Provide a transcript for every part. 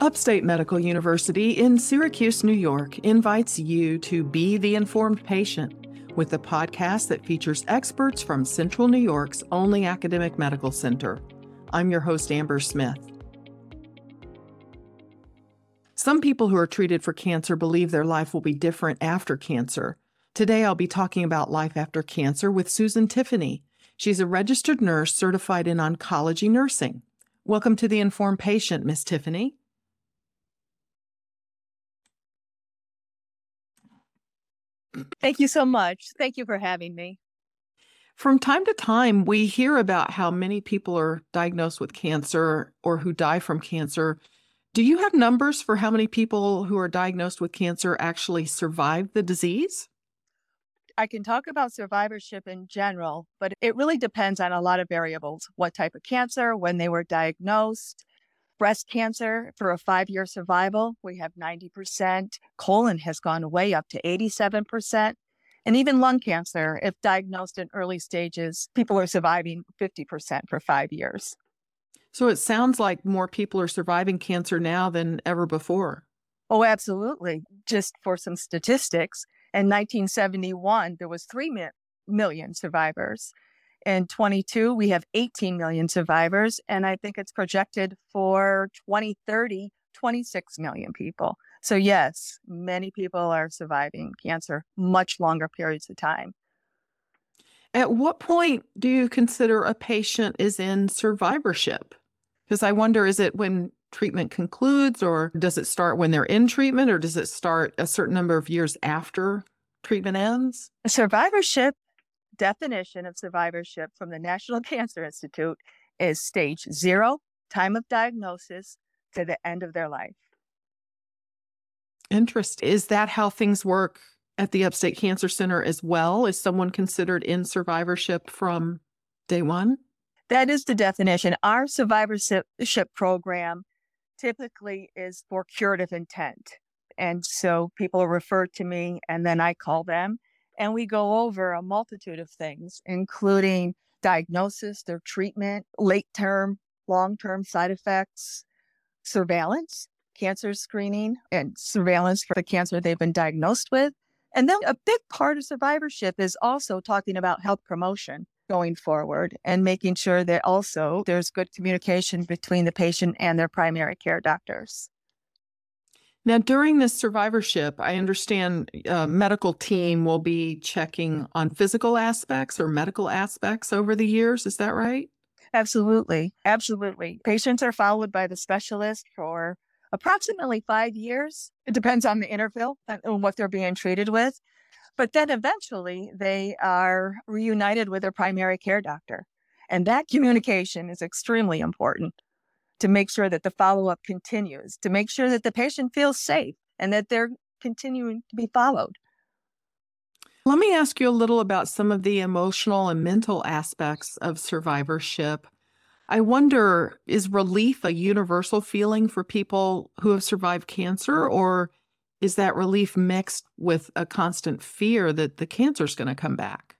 Upstate Medical University in Syracuse, New York invites you to be the informed patient with a podcast that features experts from Central New York's only academic medical center. I'm your host, Amber Smith. Some people who are treated for cancer believe their life will be different after cancer. Today, I'll be talking about life after cancer with Susan Tiffany. She's a registered nurse certified in oncology nursing. Welcome to the Informed Patient, Miss Tiffany. Thank you so much. Thank you for having me. From time to time, we hear about how many people are diagnosed with cancer or who die from cancer. Do you have numbers for how many people who are diagnosed with cancer actually survive the disease? I can talk about survivorship in general, but it really depends on a lot of variables what type of cancer, when they were diagnosed, breast cancer for a five year survival, we have 90%. Colon has gone way up to 87%. And even lung cancer, if diagnosed in early stages, people are surviving 50% for five years. So it sounds like more people are surviving cancer now than ever before. Oh, absolutely. Just for some statistics, in 1971, there was 3 million survivors. In 22, we have 18 million survivors, and I think it's projected for 2030, 26 million people. So, yes, many people are surviving cancer much longer periods of time. At what point do you consider a patient is in survivorship? Because I wonder is it when treatment concludes, or does it start when they're in treatment, or does it start a certain number of years after treatment ends? Survivorship definition of survivorship from the National Cancer Institute is stage zero, time of diagnosis, to the end of their life. Interest. Is that how things work at the Upstate Cancer Center as well? Is someone considered in survivorship from day one? That is the definition. Our survivorship program typically is for curative intent. And so people referred to me and then I call them and we go over a multitude of things, including diagnosis, their treatment, late term, long term side effects, surveillance, cancer screening, and surveillance for the cancer they've been diagnosed with. And then a big part of survivorship is also talking about health promotion going forward and making sure that also there's good communication between the patient and their primary care doctors. Now, during this survivorship, I understand a uh, medical team will be checking on physical aspects or medical aspects over the years. Is that right? Absolutely. Absolutely. Patients are followed by the specialist for approximately five years. It depends on the interval and what they're being treated with. But then eventually they are reunited with their primary care doctor. And that communication is extremely important to make sure that the follow up continues, to make sure that the patient feels safe and that they're continuing to be followed. Let me ask you a little about some of the emotional and mental aspects of survivorship. I wonder is relief a universal feeling for people who have survived cancer, or is that relief mixed with a constant fear that the cancer is going to come back?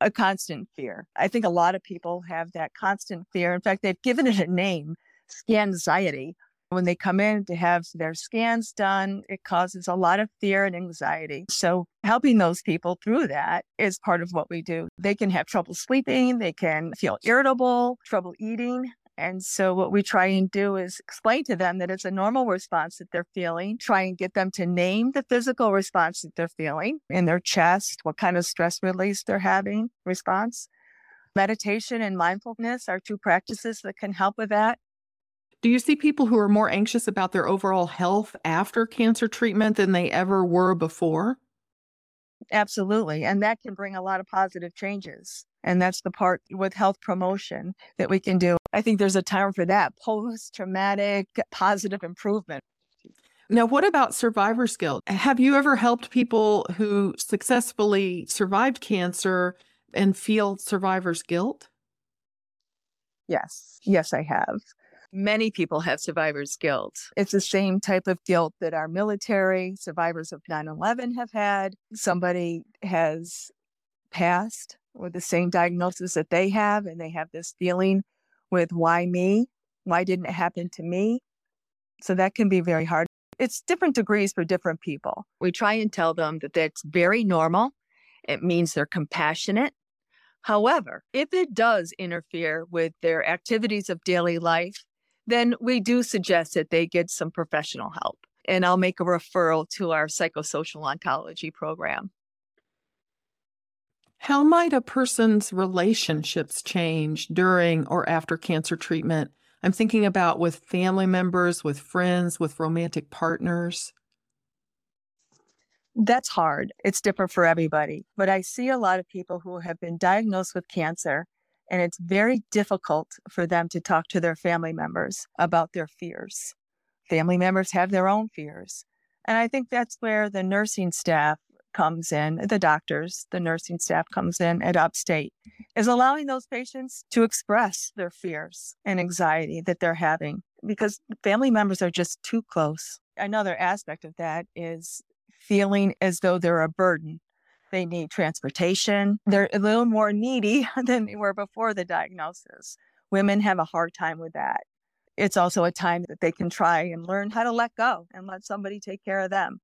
A constant fear. I think a lot of people have that constant fear. In fact, they've given it a name, scan anxiety. When they come in to have their scans done, it causes a lot of fear and anxiety. So, helping those people through that is part of what we do. They can have trouble sleeping, they can feel irritable, trouble eating. And so, what we try and do is explain to them that it's a normal response that they're feeling, try and get them to name the physical response that they're feeling in their chest, what kind of stress release they're having response. Meditation and mindfulness are two practices that can help with that. Do you see people who are more anxious about their overall health after cancer treatment than they ever were before? Absolutely. And that can bring a lot of positive changes. And that's the part with health promotion that we can do. I think there's a time for that post traumatic positive improvement. Now, what about survivor's guilt? Have you ever helped people who successfully survived cancer and feel survivor's guilt? Yes, yes, I have. Many people have survivor's guilt. It's the same type of guilt that our military survivors of 9 11 have had. Somebody has passed with the same diagnosis that they have, and they have this feeling with why me? Why didn't it happen to me? So that can be very hard. It's different degrees for different people. We try and tell them that that's very normal. It means they're compassionate. However, if it does interfere with their activities of daily life, then we do suggest that they get some professional help. And I'll make a referral to our psychosocial oncology program. How might a person's relationships change during or after cancer treatment? I'm thinking about with family members, with friends, with romantic partners. That's hard. It's different for everybody. But I see a lot of people who have been diagnosed with cancer, and it's very difficult for them to talk to their family members about their fears. Family members have their own fears. And I think that's where the nursing staff comes in, the doctors, the nursing staff comes in at Upstate, mm-hmm. is allowing those patients to express their fears and anxiety that they're having because family members are just too close. Another aspect of that is feeling as though they're a burden. They need transportation. They're a little more needy than they were before the diagnosis. Women have a hard time with that. It's also a time that they can try and learn how to let go and let somebody take care of them.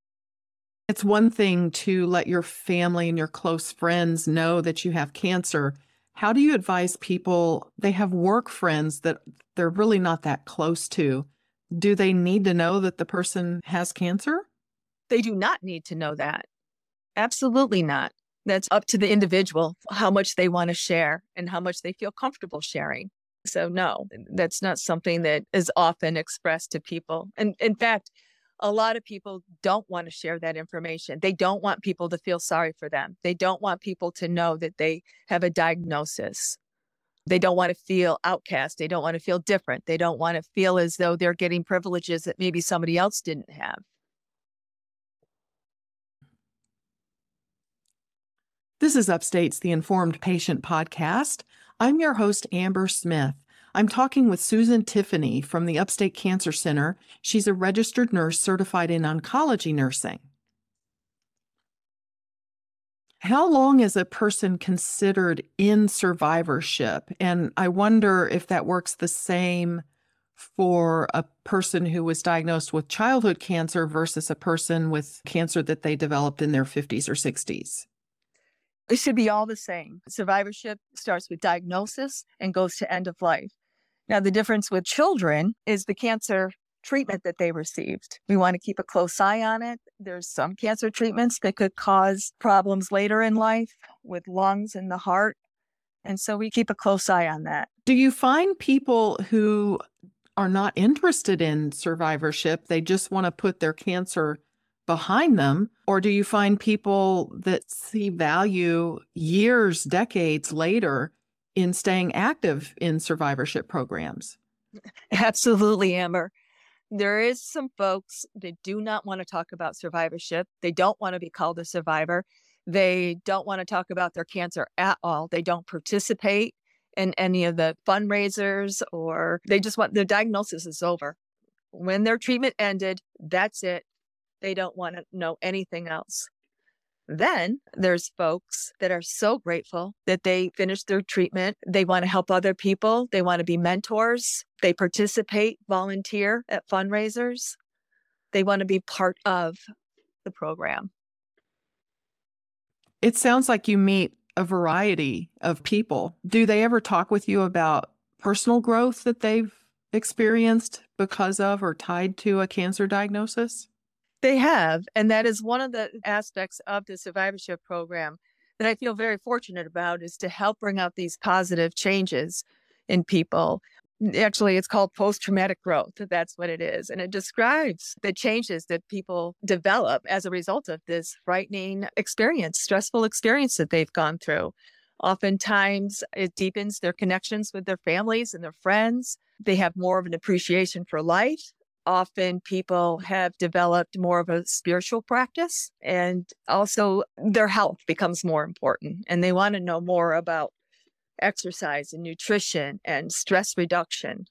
It's one thing to let your family and your close friends know that you have cancer. How do you advise people? They have work friends that they're really not that close to. Do they need to know that the person has cancer? They do not need to know that. Absolutely not. That's up to the individual how much they want to share and how much they feel comfortable sharing. So, no, that's not something that is often expressed to people. And in fact, a lot of people don't want to share that information. They don't want people to feel sorry for them. They don't want people to know that they have a diagnosis. They don't want to feel outcast. They don't want to feel different. They don't want to feel as though they're getting privileges that maybe somebody else didn't have. This is Upstate's The Informed Patient podcast. I'm your host, Amber Smith. I'm talking with Susan Tiffany from the Upstate Cancer Center. She's a registered nurse certified in oncology nursing. How long is a person considered in survivorship? And I wonder if that works the same for a person who was diagnosed with childhood cancer versus a person with cancer that they developed in their 50s or 60s. It should be all the same. Survivorship starts with diagnosis and goes to end of life. Now, the difference with children is the cancer treatment that they received. We want to keep a close eye on it. There's some cancer treatments that could cause problems later in life with lungs and the heart. And so we keep a close eye on that. Do you find people who are not interested in survivorship, they just want to put their cancer behind them? Or do you find people that see value years, decades later in staying active in survivorship programs. Absolutely, Amber. There is some folks that do not want to talk about survivorship. They don't want to be called a survivor. They don't want to talk about their cancer at all. They don't participate in any of the fundraisers or they just want their diagnosis is over. When their treatment ended, that's it. They don't want to know anything else. Then there's folks that are so grateful that they finished their treatment. They want to help other people. They want to be mentors. They participate, volunteer at fundraisers. They want to be part of the program. It sounds like you meet a variety of people. Do they ever talk with you about personal growth that they've experienced because of or tied to a cancer diagnosis? They have. And that is one of the aspects of the survivorship program that I feel very fortunate about is to help bring out these positive changes in people. Actually, it's called post traumatic growth. That's what it is. And it describes the changes that people develop as a result of this frightening experience, stressful experience that they've gone through. Oftentimes, it deepens their connections with their families and their friends. They have more of an appreciation for life often people have developed more of a spiritual practice and also their health becomes more important and they want to know more about exercise and nutrition and stress reduction.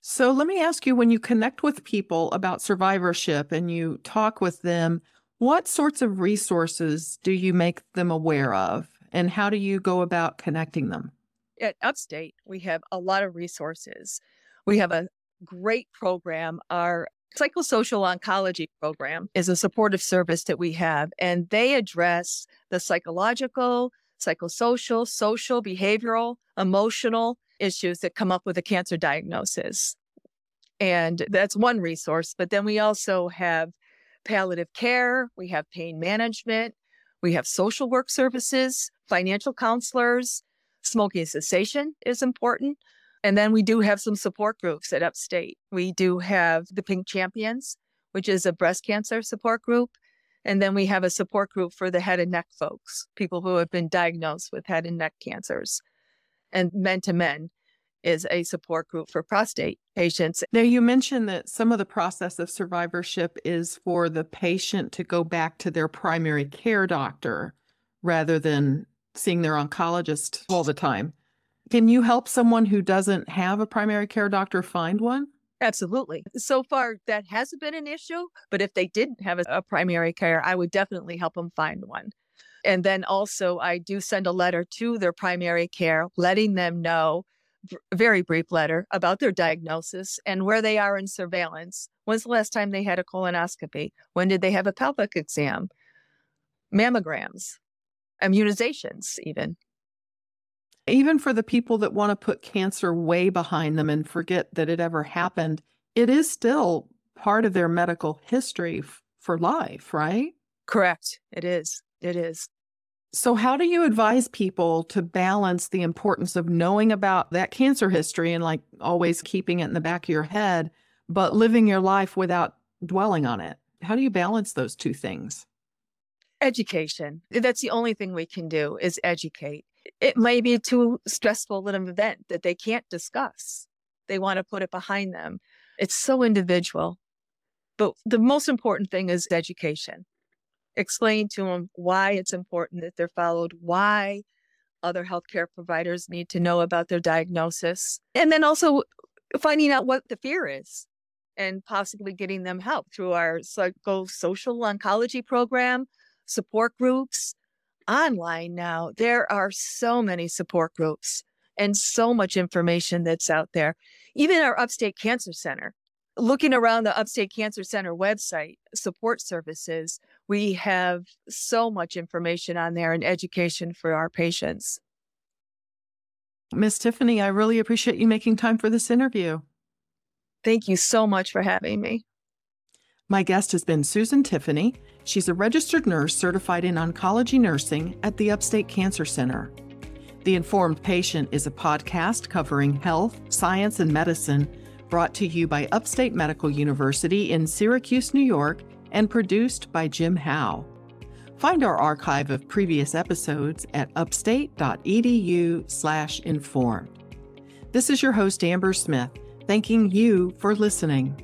So let me ask you when you connect with people about survivorship and you talk with them, what sorts of resources do you make them aware of and how do you go about connecting them? At Upstate, we have a lot of resources We have a great program. Our psychosocial oncology program is a supportive service that we have, and they address the psychological, psychosocial, social, behavioral, emotional issues that come up with a cancer diagnosis. And that's one resource. But then we also have palliative care, we have pain management, we have social work services, financial counselors, smoking cessation is important. And then we do have some support groups at Upstate. We do have the Pink Champions, which is a breast cancer support group. And then we have a support group for the head and neck folks, people who have been diagnosed with head and neck cancers. And Men to Men is a support group for prostate patients. Now, you mentioned that some of the process of survivorship is for the patient to go back to their primary care doctor rather than seeing their oncologist all the time. Can you help someone who doesn't have a primary care doctor find one? Absolutely. So far, that hasn't been an issue. But if they didn't have a, primary care, I would definitely help them find one. And then also, I do send a letter to their primary care, letting them know, very brief letter about their diagnosis and where they are in surveillance. When's the last time they had a colonoscopy? When did they have a pelvic exam? Mammograms, immunizations, even. Even for the people that want to put cancer way behind them and forget that it ever happened, it is still part of their medical history f- for life, right? Correct. It is. It is. So, how do you advise people to balance the importance of knowing about that cancer history and like always keeping it in the back of your head, but living your life without dwelling on it? How do you balance those two things? Education. That's the only thing we can do is educate it may be too stressful an event that they can't discuss. They want to put it behind them. It's so individual. But the most important thing is education. Explain to them why it's important that they're followed, why other healthcare providers need to know about their diagnosis, and then also finding out what the fear is and possibly getting them help through our psychosocial oncology program, support groups, online now, there are so many support groups and so much information that's out there. Even our Upstate Cancer Center, looking around the Upstate Cancer Center website, support services, we have so much information on there and education for our patients. Miss Tiffany, I really appreciate you making time for this interview. Thank you so much for having me. My guest has been Susan Tiffany. She's a registered nurse certified in oncology nursing at the Upstate Cancer Center. The Informed Patient is a podcast covering health, science, and medicine brought to you by Upstate Medical University in Syracuse, New York, and produced by Jim Howe. Find our archive of previous episodes at upstate.edu/informed. This is your host Amber Smith, thanking you for listening.